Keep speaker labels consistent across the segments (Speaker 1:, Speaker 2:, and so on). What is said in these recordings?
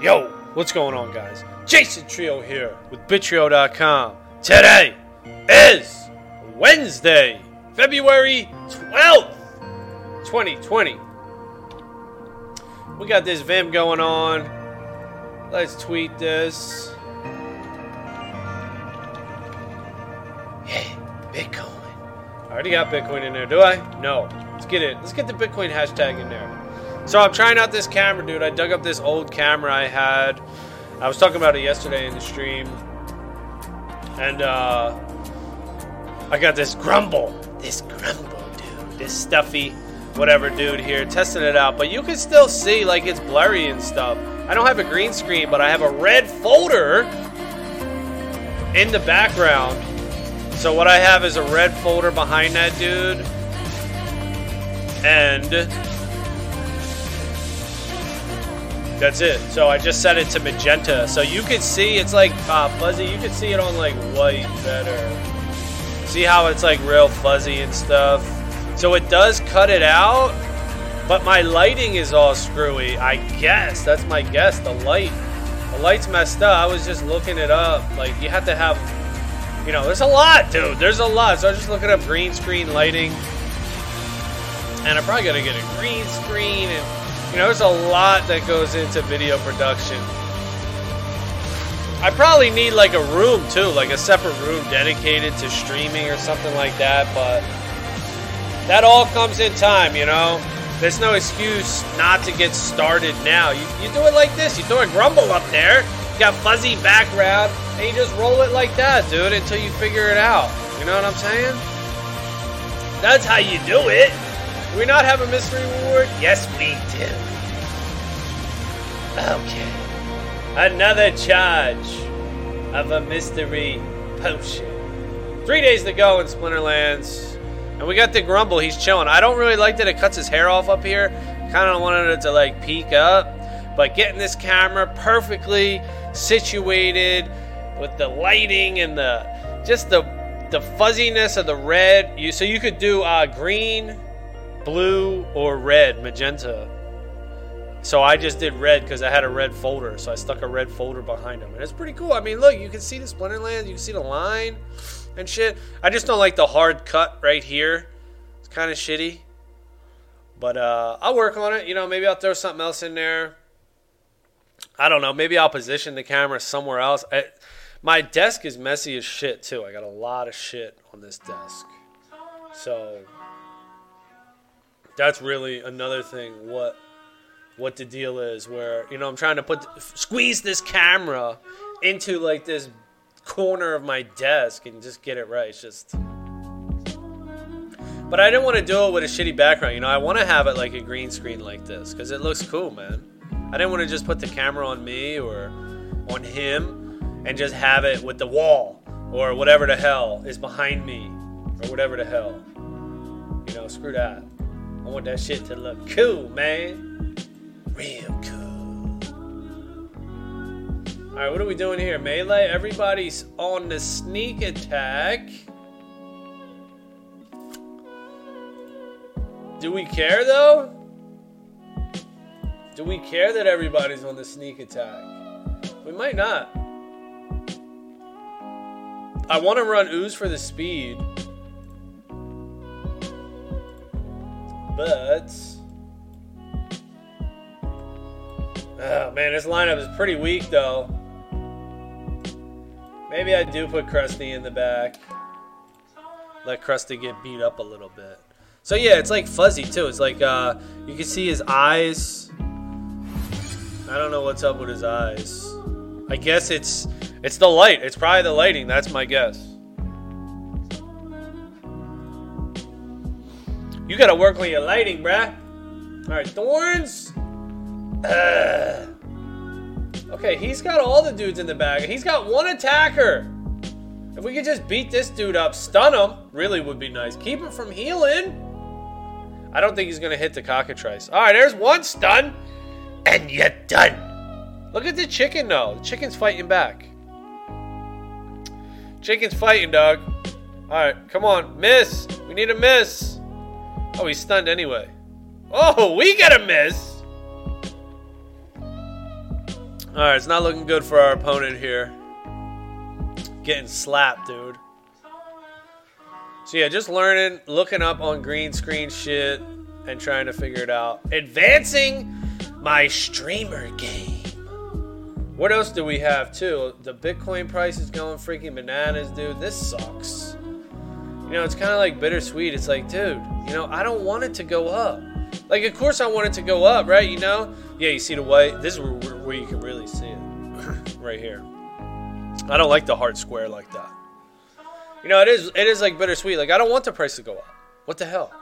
Speaker 1: Yo, what's going on, guys? Jason Trio here with Bittrio.com. Today is Wednesday, February 12th, 2020. We got this Vimm going on. Let's tweet this. Yeah, Bitcoin. I already got Bitcoin in there, do I? No. Let's get it. Let's get the Bitcoin hashtag in there. So I'm trying out this camera, dude. I dug up this old camera I had. I was talking about it yesterday in the stream. And uh I got this grumble. This grumble, dude. This stuffy whatever dude here testing it out. But you can still see like it's blurry and stuff. I don't have a green screen, but I have a red folder in the background. So what I have is a red folder behind that dude. And that's it. So I just set it to magenta. So you can see it's like uh, fuzzy. You can see it on like white better. See how it's like real fuzzy and stuff. So it does cut it out, but my lighting is all screwy. I guess that's my guess. The light, the light's messed up. I was just looking it up. Like you have to have, you know, there's a lot, dude. There's a lot. So I was just looking up green screen lighting, and I'm probably gonna get a green screen and you know, there's a lot that goes into video production. I probably need like a room too, like a separate room dedicated to streaming or something like that, but that all comes in time, you know? There's no excuse not to get started now. You, you do it like this you throw a grumble up there, you got fuzzy background, and you just roll it like that, dude, until you figure it out. You know what I'm saying? That's how you do it. Do we not have a mystery reward? Yes, we do. Okay. Another charge of a mystery potion. Three days to go in Splinterlands. And we got the Grumble. He's chilling. I don't really like that it cuts his hair off up here. Kind of wanted it to like peek up. But getting this camera perfectly situated with the lighting and the just the the fuzziness of the red. You so you could do uh, green, blue or red, magenta. So I just did red because I had a red folder. So I stuck a red folder behind them. And it's pretty cool. I mean, look, you can see the Splinterlands. You can see the line and shit. I just don't like the hard cut right here. It's kind of shitty. But uh, I'll work on it. You know, maybe I'll throw something else in there. I don't know. Maybe I'll position the camera somewhere else. I, my desk is messy as shit, too. I got a lot of shit on this desk. So that's really another thing what what the deal is where you know i'm trying to put squeeze this camera into like this corner of my desk and just get it right. It's just but i didn't want to do it with a shitty background you know? I want to have it like a green screen like this because it looks cool man. I didn't want to just put the camera on me or on him and just have it with the wall or whatever the hell is behind me or whatever the hell. You know screw that I want that shit to look cool, man. Real cool. Alright, what are we doing here? Melee? Everybody's on the sneak attack. Do we care though? Do we care that everybody's on the sneak attack? We might not. I want to run ooze for the speed. But oh man, this lineup is pretty weak though. Maybe I do put Krusty in the back. Let Krusty get beat up a little bit. So yeah, it's like fuzzy too. It's like uh, you can see his eyes. I don't know what's up with his eyes. I guess it's it's the light. It's probably the lighting. That's my guess. You gotta work on your lighting, bruh. Alright, Thorns. Uh, okay, he's got all the dudes in the bag. He's got one attacker. If we could just beat this dude up, stun him, really would be nice. Keep him from healing. I don't think he's gonna hit the cockatrice. Alright, there's one stun. And you're done. Look at the chicken though. The chicken's fighting back. Chicken's fighting, dog. Alright, come on. Miss. We need a miss. Oh, he's stunned anyway. Oh, we get a miss. All right, it's not looking good for our opponent here. Getting slapped, dude. So yeah, just learning, looking up on green screen shit, and trying to figure it out. Advancing my streamer game. What else do we have too? The Bitcoin price is going freaking bananas, dude. This sucks. You know, it's kind of like bittersweet. It's like, dude, you know, I don't want it to go up. Like, of course I want it to go up, right? You know? Yeah, you see the white. This is where, where you can really see it. right here. I don't like the heart square like that. You know, it is it is like bittersweet. Like I don't want the price to go up. What the hell?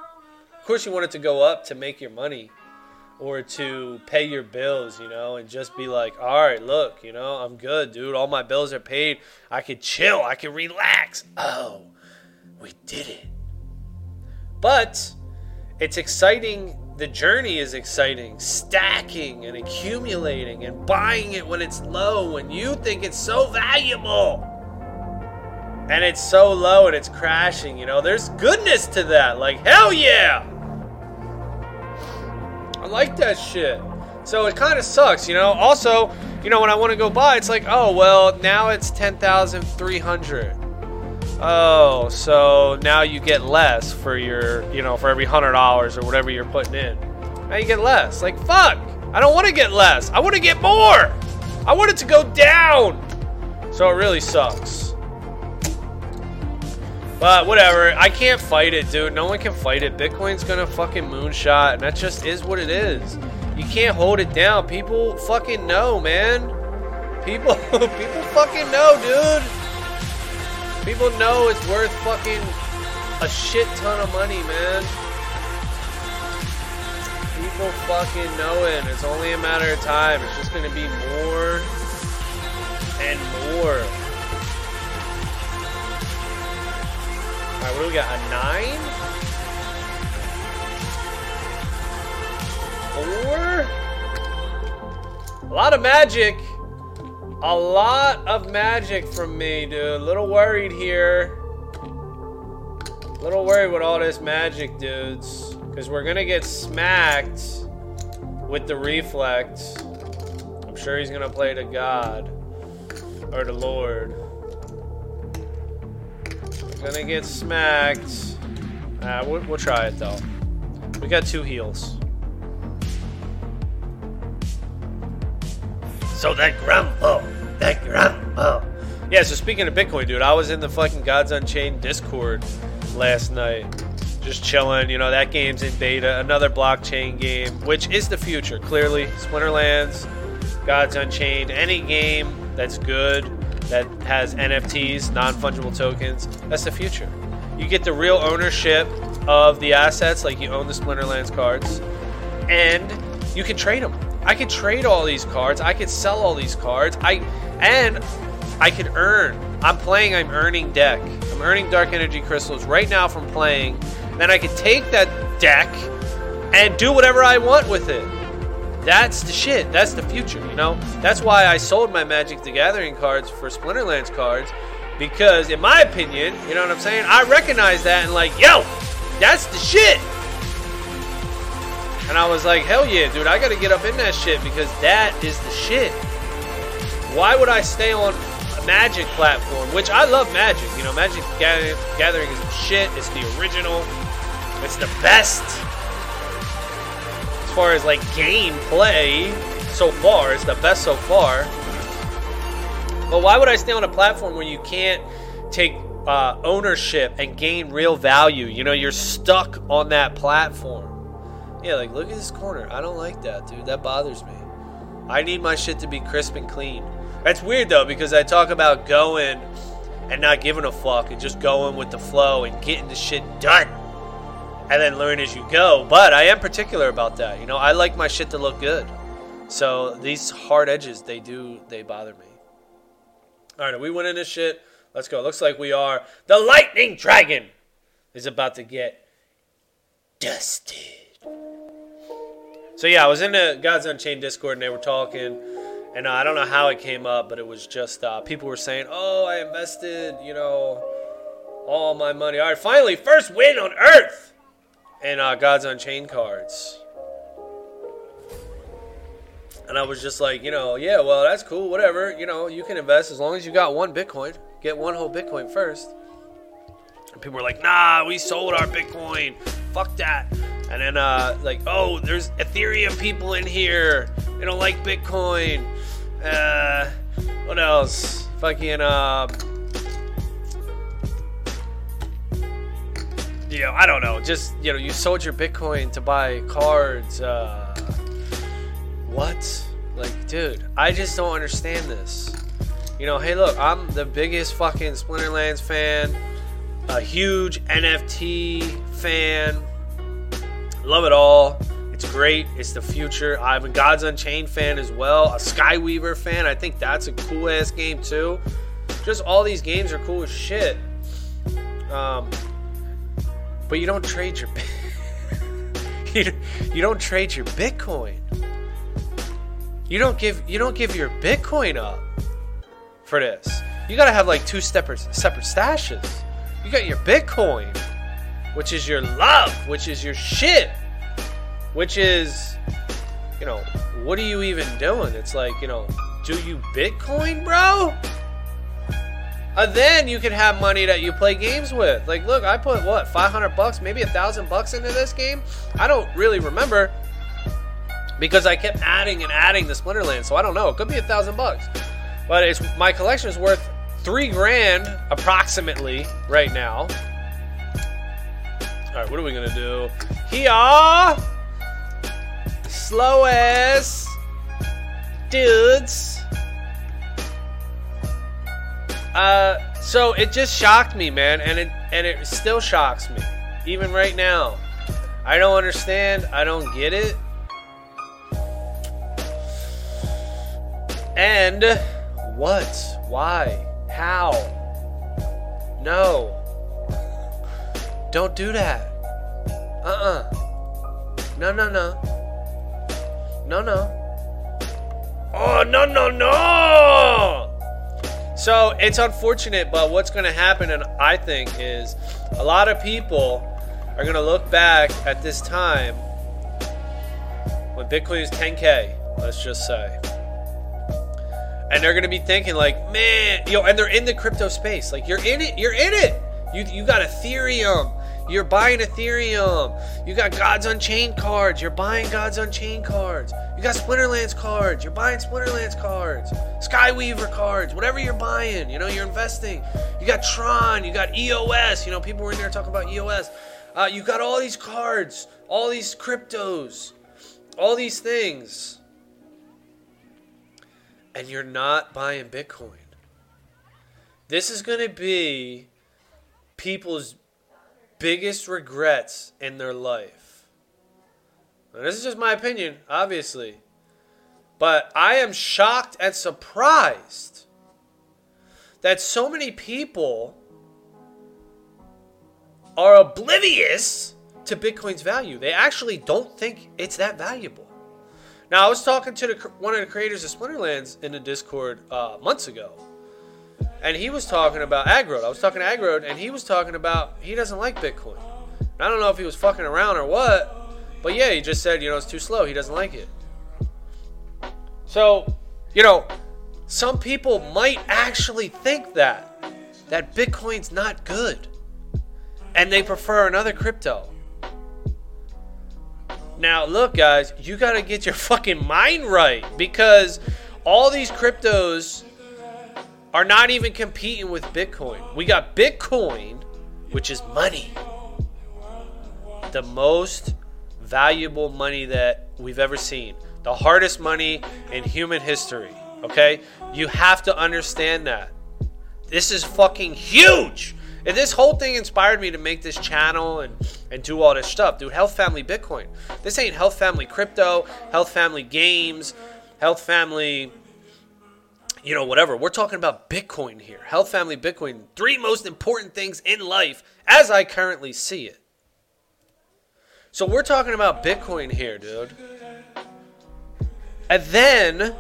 Speaker 1: Of course you want it to go up to make your money or to pay your bills, you know, and just be like, all right, look, you know, I'm good, dude. All my bills are paid. I can chill. I can relax. Oh, we did it. But it's exciting. The journey is exciting. Stacking and accumulating and buying it when it's low, when you think it's so valuable. And it's so low and it's crashing, you know. There's goodness to that. Like, hell yeah! I like that shit. So it kind of sucks, you know. Also, you know, when I want to go buy, it's like, oh well, now it's ten thousand three hundred. Oh, so now you get less for your, you know, for every hundred dollars or whatever you're putting in. Now you get less. Like fuck, I don't want to get less. I want to get more. I want it to go down. So it really sucks. But whatever, I can't fight it, dude. No one can fight it. Bitcoin's gonna fucking moonshot, and that just is what it is. You can't hold it down. People fucking know, man. People, people fucking know, dude. People know it's worth fucking a shit ton of money, man. People fucking know it. It's only a matter of time. It's just gonna be more and more. Alright, what do we got? A nine? Four? A lot of magic. A lot of magic from me, dude. A little worried here. A little worried with all this magic, dudes. Because we're going to get smacked with the reflect. I'm sure he's going to play to God. Or the Lord. We're gonna get smacked. Uh, we'll, we'll try it though. We got two heals. So that grumble, that grumble. Yeah, so speaking of Bitcoin, dude, I was in the fucking Gods Unchained Discord last night. Just chilling, you know, that game's in beta. Another blockchain game, which is the future, clearly. Splinterlands, Gods Unchained, any game that's good, that has NFTs, non fungible tokens, that's the future. You get the real ownership of the assets, like you own the Splinterlands cards, and you can trade them. I could trade all these cards. I could sell all these cards. I and I could earn. I'm playing. I'm earning deck. I'm earning dark energy crystals right now from playing. Then I could take that deck and do whatever I want with it. That's the shit. That's the future. You know. That's why I sold my Magic the Gathering cards for Splinterlands cards because, in my opinion, you know what I'm saying. I recognize that and like, yo, that's the shit. And I was like, hell yeah, dude, I gotta get up in that shit because that is the shit. Why would I stay on a Magic platform, which I love Magic, you know, Magic Gathering is the shit, it's the original, it's the best. As far as like gameplay, so far, it's the best so far. But why would I stay on a platform where you can't take uh, ownership and gain real value? You know, you're stuck on that platform. Yeah, like look at this corner. I don't like that, dude. That bothers me. I need my shit to be crisp and clean. That's weird though, because I talk about going and not giving a fuck and just going with the flow and getting the shit done. And then learn as you go. But I am particular about that. You know, I like my shit to look good. So these hard edges, they do, they bother me. All right, we winning this shit? Let's go. Looks like we are. The Lightning Dragon is about to get dusted. So yeah, I was in the Gods Unchained Discord and they were talking, and uh, I don't know how it came up, but it was just uh, people were saying, "Oh, I invested, you know, all my money. All right, finally, first win on Earth, and uh, Gods Unchained cards." And I was just like, you know, yeah, well, that's cool, whatever. You know, you can invest as long as you got one Bitcoin. Get one whole Bitcoin first. And people were like, nah, we sold our Bitcoin. Fuck that. And then, uh, like, oh, there's Ethereum people in here. They don't like Bitcoin. Uh, what else? Fucking, uh, you know, I don't know. Just, you know, you sold your Bitcoin to buy cards. Uh, what? Like, dude, I just don't understand this. You know, hey, look, I'm the biggest fucking Splinterlands fan, a huge NFT fan. Love it all. It's great. It's the future. I'm a Gods Unchained fan as well, a Skyweaver fan. I think that's a cool ass game too. Just all these games are cool as shit. Um, but you don't trade your you, don't trade your Bitcoin. You don't give you don't give your Bitcoin up for this. You gotta have like two separate separate stashes. You got your Bitcoin, which is your love, which is your shit, which is, you know, what are you even doing? It's like, you know, do you Bitcoin, bro? And then you can have money that you play games with. Like, look, I put what, 500 bucks, maybe a thousand bucks into this game. I don't really remember because I kept adding and adding the Splinterland, so I don't know. It could be a thousand bucks, but it's my collection is worth three grand approximately right now. All right, what are we gonna do? Here, slowest dudes. Uh, so it just shocked me, man, and it and it still shocks me, even right now. I don't understand. I don't get it. And what? Why? How? No. Don't do that. Uh uh No, no, no. No, no. Oh, no, no, no! So it's unfortunate, but what's going to happen, and I think, is a lot of people are going to look back at this time when Bitcoin is 10K, let's just say and they're gonna be thinking like, man, yo, and they're in the crypto space. Like you're in it, you're in it. You you got Ethereum. You're buying Ethereum. You got Gods Unchained cards. You're buying Gods Unchained cards. You got Splinterlands cards. You're buying Splinterlands cards. Skyweaver cards. Whatever you're buying, you know, you're investing. You got Tron. You got EOS. You know, people were in there talking about EOS. Uh, you got all these cards, all these cryptos, all these things and you're not buying Bitcoin. This is going to be people's biggest regrets in their life. Now, this is just my opinion, obviously. But I am shocked and surprised that so many people are oblivious to Bitcoin's value. They actually don't think it's that valuable. Now, I was talking to the, one of the creators of Splinterlands in the Discord uh, months ago, and he was talking about Aggroed. I was talking to Aggroed, and he was talking about he doesn't like Bitcoin. I don't know if he was fucking around or what, but yeah, he just said, you know, it's too slow. He doesn't like it. So, you know, some people might actually think that that Bitcoin's not good, and they prefer another crypto. Now, look, guys, you got to get your fucking mind right because all these cryptos are not even competing with Bitcoin. We got Bitcoin, which is money. The most valuable money that we've ever seen. The hardest money in human history. Okay? You have to understand that. This is fucking huge. And this whole thing inspired me to make this channel and, and do all this stuff. Dude, Health Family Bitcoin. This ain't Health Family Crypto, Health Family Games, Health Family, you know, whatever. We're talking about Bitcoin here. Health Family Bitcoin. Three most important things in life as I currently see it. So we're talking about Bitcoin here, dude. And then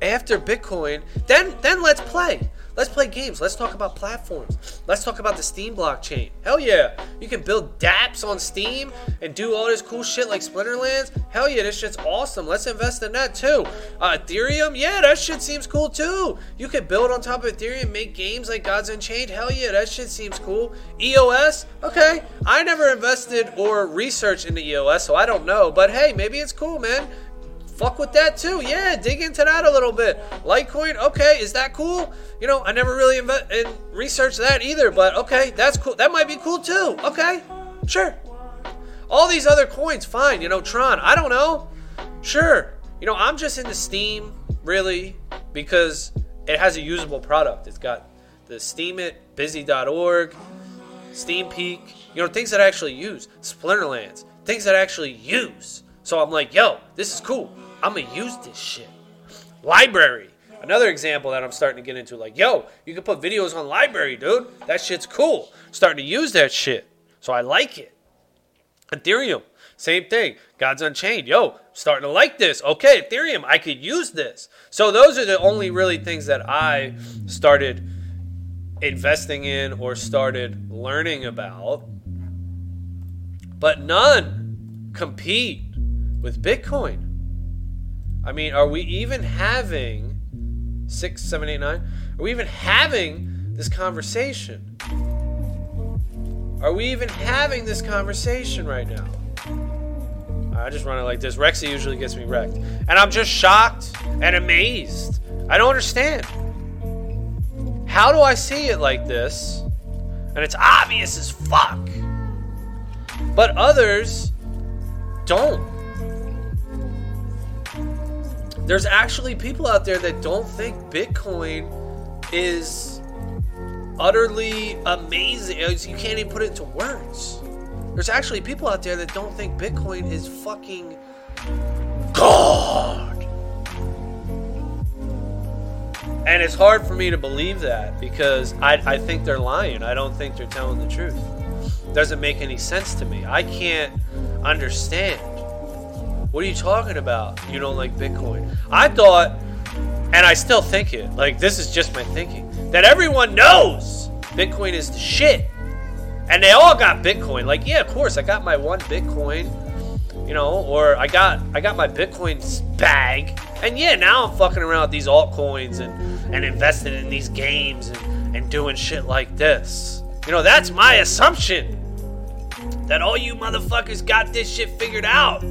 Speaker 1: after Bitcoin, then then let's play. Let's play games. Let's talk about platforms. Let's talk about the Steem blockchain. Hell yeah. You can build dApps on Steem and do all this cool shit like Splinterlands. Hell yeah, this shit's awesome. Let's invest in that too. Uh, Ethereum, yeah, that shit seems cool too. You could build on top of Ethereum, make games like Gods Unchained. Hell yeah, that shit seems cool. EOS, okay. I never invested or researched into EOS, so I don't know. But hey, maybe it's cool, man fuck with that too. Yeah, dig into that a little bit. Litecoin, okay, is that cool? You know, I never really inve- in researched that either, but okay, that's cool. That might be cool too. Okay, sure. All these other coins, fine. You know, Tron, I don't know. Sure. You know, I'm just into Steem, really, because it has a usable product. It's got the Steemit, busy.org, SteemPeak, you know, things that I actually use. Splinterlands, things that I actually use. So I'm like, yo, this is cool. I'm gonna use this shit. LBRY. Another example that I'm starting to get into, like, yo, you can put videos on LBRY, dude. That shit's cool. Starting to use that shit. So I like it. Ethereum, same thing. Gods Unchained, yo, starting to like this. Okay, Ethereum, I could use this. So those are the only really things that I started investing in or started learning about. But none compete with Bitcoin. I mean, are we even having six, seven, eight, nine? Are we even having this conversation? Are we even having this conversation right now? I just run it like this. Rexy usually gets me wrecked. And I'm just shocked and amazed. I don't understand. How do I see it like this? And it's obvious as fuck. But others don't. There's actually people out there that don't think Bitcoin is utterly amazing. You can't even put it into words. There's actually people out there that don't think Bitcoin is fucking God. And it's hard for me to believe that because I, I think they're lying. I don't think they're telling the truth. Doesn't make any sense to me. I can't understand what are you talking about? You don't like Bitcoin. I thought, and I still think it, like this is just my thinking, that everyone knows Bitcoin is the shit. And they all got Bitcoin. Like, yeah, of course, I got my one Bitcoin, you know, or I got I got my Bitcoin bag. And yeah, now I'm fucking around with these altcoins and, and investing in these games and, and doing shit like this. You know, that's my assumption. That all you motherfuckers got this shit figured out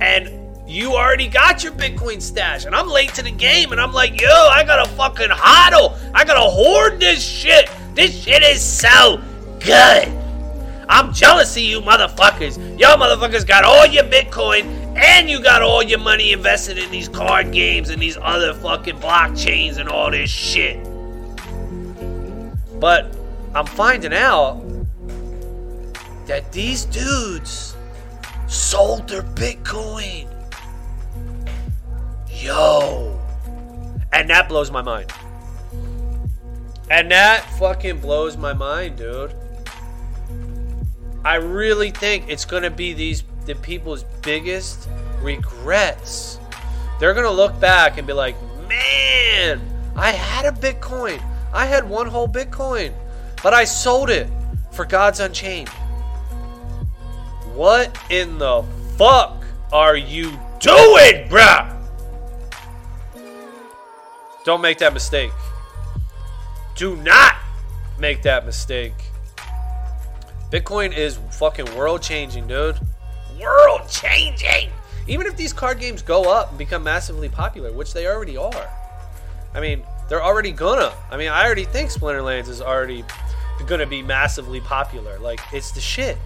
Speaker 1: and you already got your Bitcoin stash, and I'm late to the game, and I'm like, yo, I gotta fucking hodl. I gotta hoard this shit. This shit is so good. I'm jealous of you motherfuckers. Y'all motherfuckers got all your Bitcoin, and you got all your money invested in these card games and these other fucking blockchains and all this shit. But I'm finding out that these dudes sold their Bitcoin. Yo. And that blows my mind. And that fucking blows my mind, dude. I really think it's going to be these the people's biggest regrets. They're going to look back and be like, "Man, I had a Bitcoin. I had one whole Bitcoin, but I sold it for Gods Unchained." What in the fuck are you doing, bruh? Don't make that mistake. Do not make that mistake. Bitcoin is fucking world changing, dude. World changing! Even if these card games go up and become massively popular, which they already are. I mean, they're already gonna. I mean, I already think Splinterlands is already gonna be massively popular. Like, it's the shit.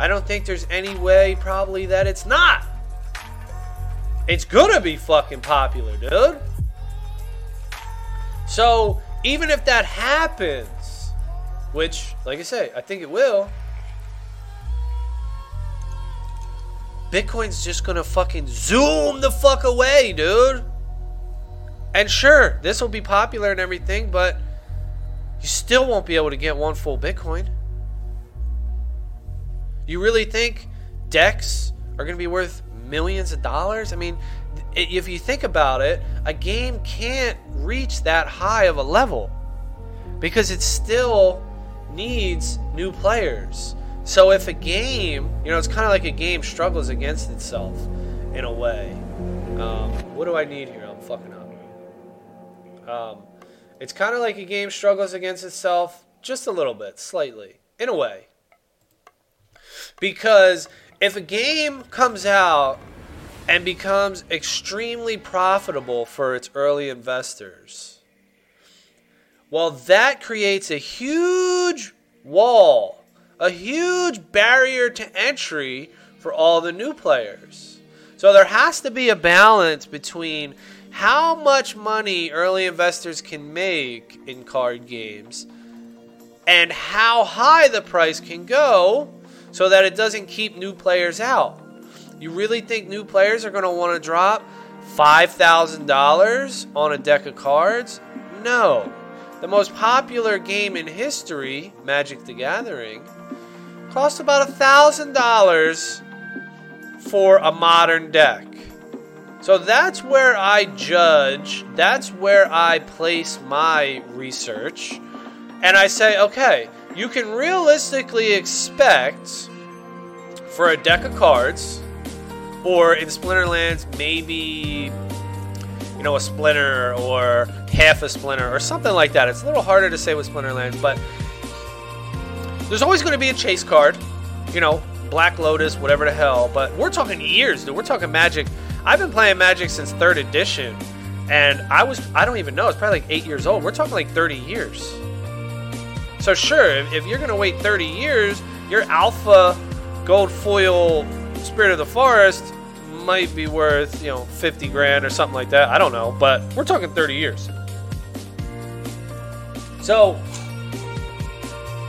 Speaker 1: I don't think there's any way probably that it's not. It's gonna be fucking popular, dude. So, even if that happens, which, like I say, I think it will, Bitcoin's just gonna fucking zoom the fuck away, dude. And sure, this will be popular and everything, but you still won't be able to get one full Bitcoin. You really think decks are going to be worth millions of dollars? I mean, if you think about it, a game can't reach that high of a level. because it still needs new players. So if a game, you know, it's kind of like a game struggles against itself in a way. Um, what do I need here? I'm fucking up. Um, it's kind of like a game struggles against itself just a little bit, slightly, in a way. Because if a game comes out and becomes extremely profitable for its early investors, well, that creates a huge wall, a huge barrier to entry for all the new players. So there has to be a balance between how much money early investors can make in card games and how high the price can go so that it doesn't keep new players out. You really think new players are going to want to drop $5,000 on a deck of cards? No. The most popular game in history, Magic the Gathering, costs about $1,000 for a modern deck. So that's where I judge, that's where I place my research. And I say, okay, you can realistically expect for a deck of cards, or in Splinterlands, maybe you know, a splinter or half a splinter or something like that. It's a little harder to say with Splinterlands, but there's always going to be a chase card, you know, Black Lotus, whatever the hell. But we're talking years, dude. We're talking Magic. I've been playing Magic since third edition, and I was, I don't even know, it's probably like eight years old. We're talking like 30 years. So, sure, if, you're going to wait 30 years, your alpha gold foil Spirit of the Forest might be worth, you know, 50 grand or something like that. I don't know, but we're talking 30 years. So,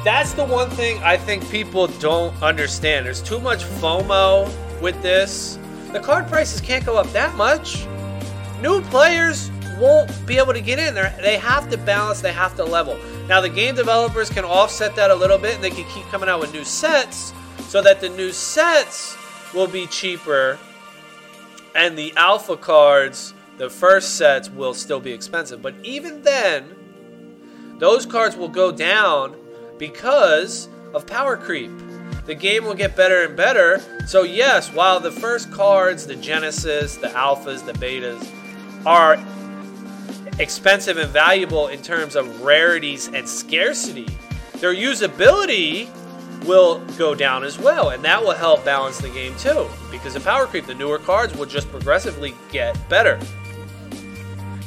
Speaker 1: that's the one thing I think people don't understand. There's too much FOMO with this. The card prices can't go up that much. New players won't be able to get in there. They have to balance, they have to level. Now, the game developers can offset that a little bit and they can keep coming out with new sets so that the new sets will be cheaper and the alpha cards, the first sets, will still be expensive. But even then, those cards will go down because of power creep. The game will get better and better. So, yes, while the first cards, the Genesis, the Alphas, the Betas, are expensive and valuable in terms of rarities and scarcity, their usability will go down as well, and that will help balance the game too. Because of power creep, the newer cards will just progressively get better.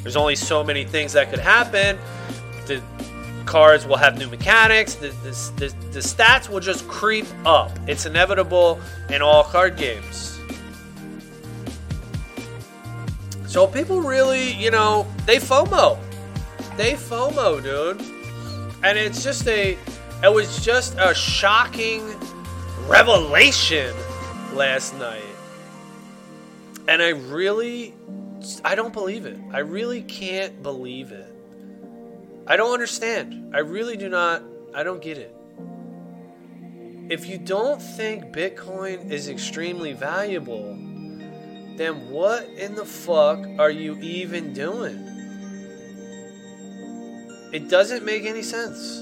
Speaker 1: There's only so many things that could happen. The cards will have new mechanics. The, the, the, the stats will just creep up. It's inevitable in all card games. So people really, you know, they FOMO. They FOMO, dude. And it's just a it was just a shocking revelation last night. And I really I don't believe it. I really can't believe it. I don't understand. I really do not I don't get it. If you don't think Bitcoin is extremely valuable, then what in the fuck are you even doing? It doesn't make any sense.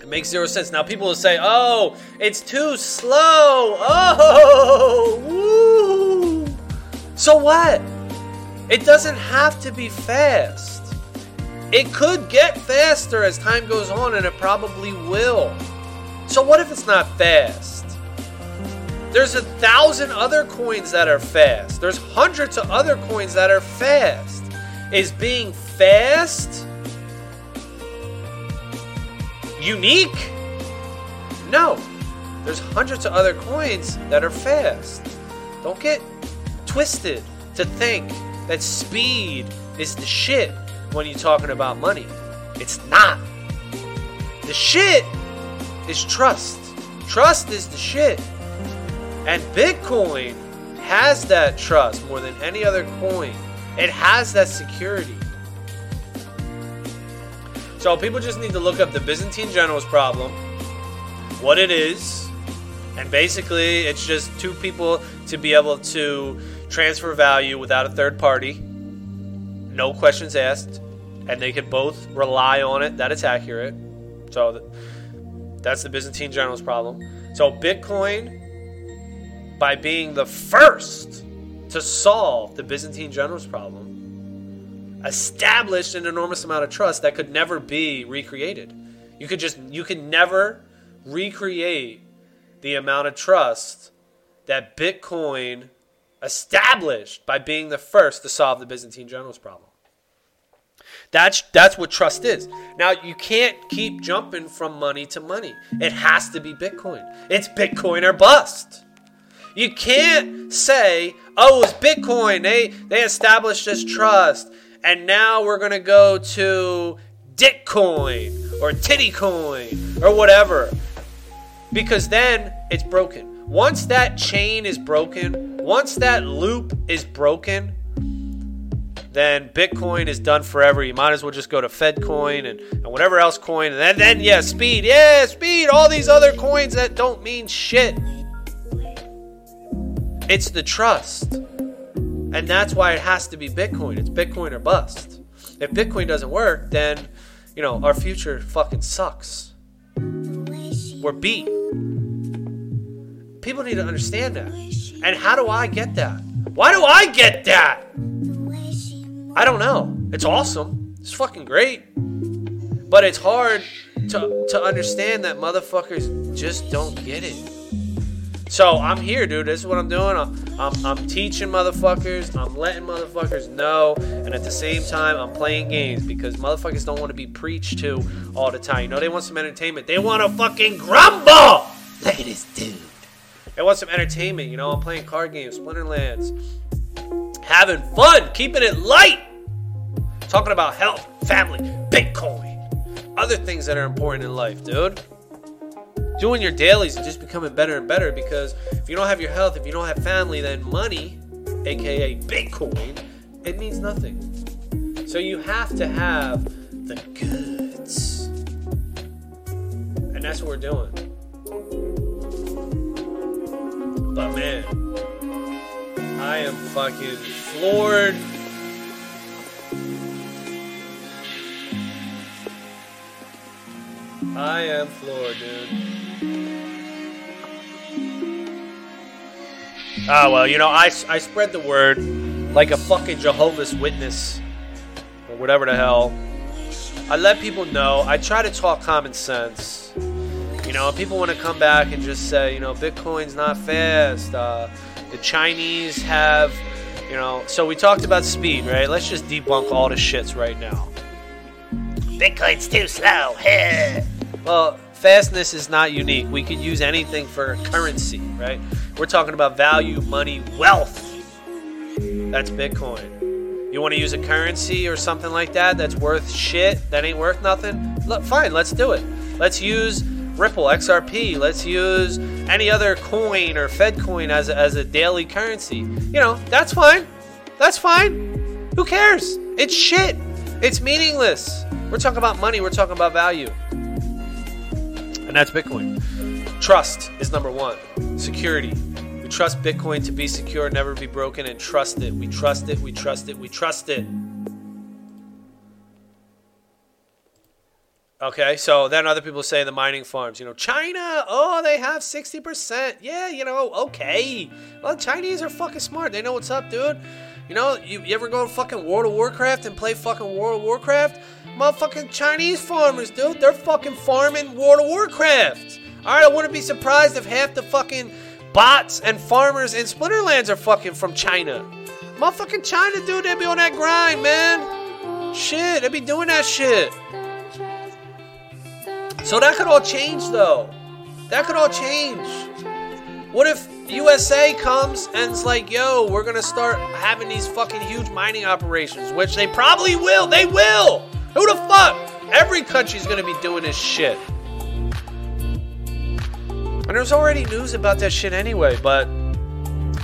Speaker 1: It makes zero sense. Now people will say, "Oh, it's too slow." Oh, woo. So what? It doesn't have to be fast. It could get faster as time goes on, and it probably will. So what if it's not fast? There's a thousand other coins that are fast. There's hundreds of other coins that are fast. Is being fast unique? No. There's hundreds of other coins that are fast. Don't get twisted to think that speed is the shit when you're talking about money. It's not. The shit is trust. Trust is the shit. And Bitcoin has that trust more than any other coin. It has that security. So people just need to look up the Byzantine generals problem, what it is, and basically it's just two people to be able to transfer value without a third party, no questions asked, and they could both rely on it that it's accurate. So that's the Byzantine general's problem. So Bitcoin, by being the first to solve the Byzantine general's problem, established an enormous amount of trust that could never be recreated. You could just you could never recreate the amount of trust that Bitcoin established by being the first to solve the Byzantine general's problem. That's that's what trust is. Now you can't keep jumping from money to money. It has to be Bitcoin. It's Bitcoin or bust. You can't say, "Oh, it's Bitcoin. They they established this trust, and now we're gonna go to Ditcoin or Tittycoin or whatever," because then it's broken. Once that chain is broken, once that loop is broken, then Bitcoin is done forever. You might as well just go to Fedcoin and, and whatever else coin. And then, then, yeah, speed. Yeah, speed. All these other coins that don't mean shit. It's the trust. And that's why it has to be Bitcoin. It's Bitcoin or bust. If Bitcoin doesn't work, then, you know, our future fucking sucks. We're beat. People need to understand that. And how do I get that? Why do I get that? I don't know. It's awesome. It's fucking great. But it's hard to, to understand that motherfuckers just don't get it. So I'm here, dude. This is what I'm doing. I'm, I'm, I'm teaching motherfuckers. I'm letting motherfuckers know. And at the same time, I'm playing games because motherfuckers don't want to be preached to all the time. You know, they want some entertainment. They want to fucking grumble. Look at this dude. They want some entertainment. You know, I'm playing card games, Splinterlands having fun, keeping it light, talking about health, family, Bitcoin, other things that are important in life, dude. Doing your dailies and just becoming better and better because if you don't have your health, if you don't have family, then money, aka Bitcoin, it means nothing. So you have to have the goods. And that's what we're doing. But man, I am fucking floored. I am floored, dude. Ah, well, you know, I, I spread the word like a fucking Jehovah's Witness or whatever the hell. I let people know. I try to talk common sense. You know, people want to come back and just say, you know, Bitcoin's not fast. Uh, the Chinese have, you know. So we talked about speed, right? Let's just debunk all the shits right now. Bitcoin's too slow. well, fastness is not unique. We could use anything for currency, right? We're talking about value, money, wealth. That's Bitcoin. You want to use a currency or something like that that's worth shit, that ain't worth nothing? Look, fine, let's do it. Let's use Ripple, XRP. Let's use any other coin or Fed coin as a, as a daily currency. You know, that's fine. That's fine. Who cares? It's shit. It's meaningless. We're talking about money, we're talking about value. And that's Bitcoin. Trust is number one. Security. We trust Bitcoin to be secure, never be broken, and trust it. We trust it, we trust it, we trust it. Okay, so then other people say the mining farms, you know, China, oh, they have 60%. Yeah, you know, okay. Well, Chinese are fucking smart. They know what's up, dude. You know, you, you ever go to fucking World of Warcraft and play fucking World of Warcraft? Motherfucking Chinese farmers, dude. They're fucking farming World of Warcraft. Alright, I wouldn't be surprised if half the fucking bots and farmers in Splinterlands are fucking from China. Motherfucking China, dude, They'd be on that grind, man. Shit, they'd be doing that shit. So that could all change, though. That could all change. What if USA comes and it's like, yo, we're gonna start having these fucking huge mining operations, which they probably will. They will. Who the fuck? Every country's gonna be doing this shit. And there's already news about that shit anyway, but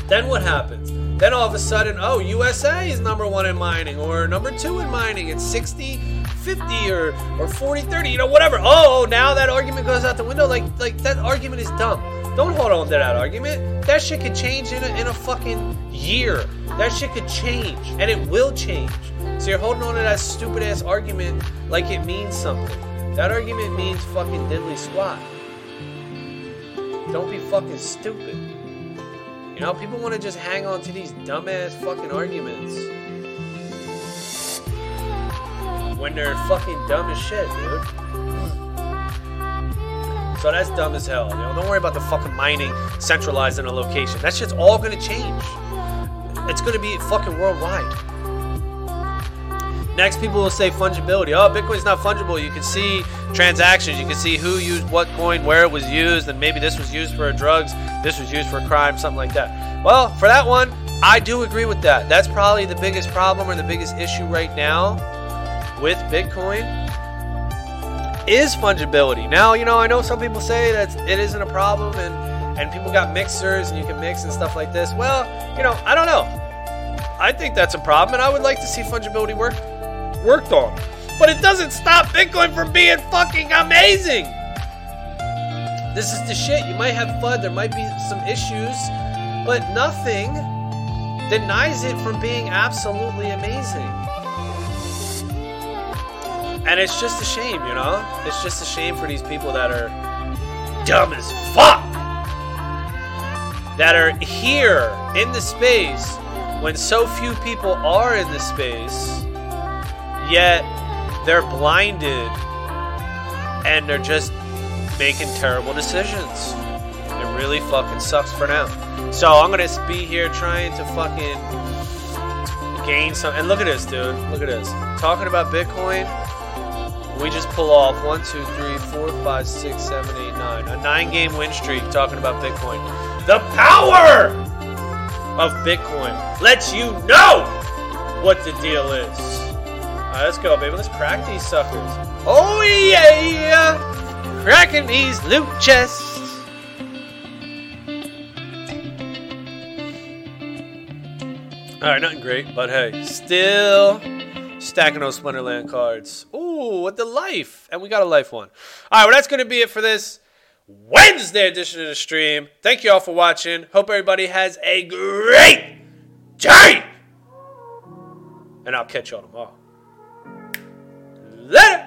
Speaker 1: then what happens? Then all of a sudden, oh, USA is number one in mining, or number two in mining. It's 60 50 or or 40 30 you know whatever oh, oh now that argument goes out the window like like that argument is dumb Don't hold on to that argument. That shit could change in a, in a fucking year. That shit could change, and it will change. So you're holding on to that stupid ass argument like it means something. That argument means fucking diddly squat. Don't be fucking stupid. You know, people want to just hang on to these dumbass fucking arguments when they're fucking dumb as shit, dude. So that's dumb as hell. You know, don't worry about the fucking mining centralized in a location. That shit's all gonna change. It's gonna be fucking worldwide. Next, people will say fungibility. Oh, Bitcoin's not fungible. You can see transactions. You can see who used what coin, where it was used, and maybe this was used for drugs, this was used for crime, something like that. Well, for that one, I do agree with that. That's probably the biggest problem or the biggest issue right now with Bitcoin is fungibility. Now, you know, I know some people say that it isn't a problem and, and people got mixers and you can mix and stuff like this. Well, you know, I don't know. I think that's a problem and I would like to see fungibility work worked on. But it doesn't stop Bitcoin from being fucking amazing. This is the shit. You might have FUD, there might be some issues, but nothing denies it from being absolutely amazing. And it's just a shame, you know? It's just a shame for these people that are dumb as fuck. That are here in the space when so few people are in the space, yet they're blinded and they're just making terrible decisions. It really fucking sucks for them. So I'm gonna be here trying to fucking gain some. And look at this, dude. Look at this. Talking about Bitcoin we just pull off one, two, three, four, five, six, seven, eight, nine. A nine game win streak talking about Bitcoin. The power of Bitcoin lets you know what the deal is. Alright, let's go, baby. Let's crack these suckers. Oh, yeah! Cracking these loot chests. Alright, nothing great, but hey, still stacking those Splinterland cards. Ooh, with the life. And we got a life one. All right, well, that's going to be it for this Wednesday edition of the stream. Thank you all for watching. Hope everybody has a great day. And I'll catch y'all tomorrow. Later.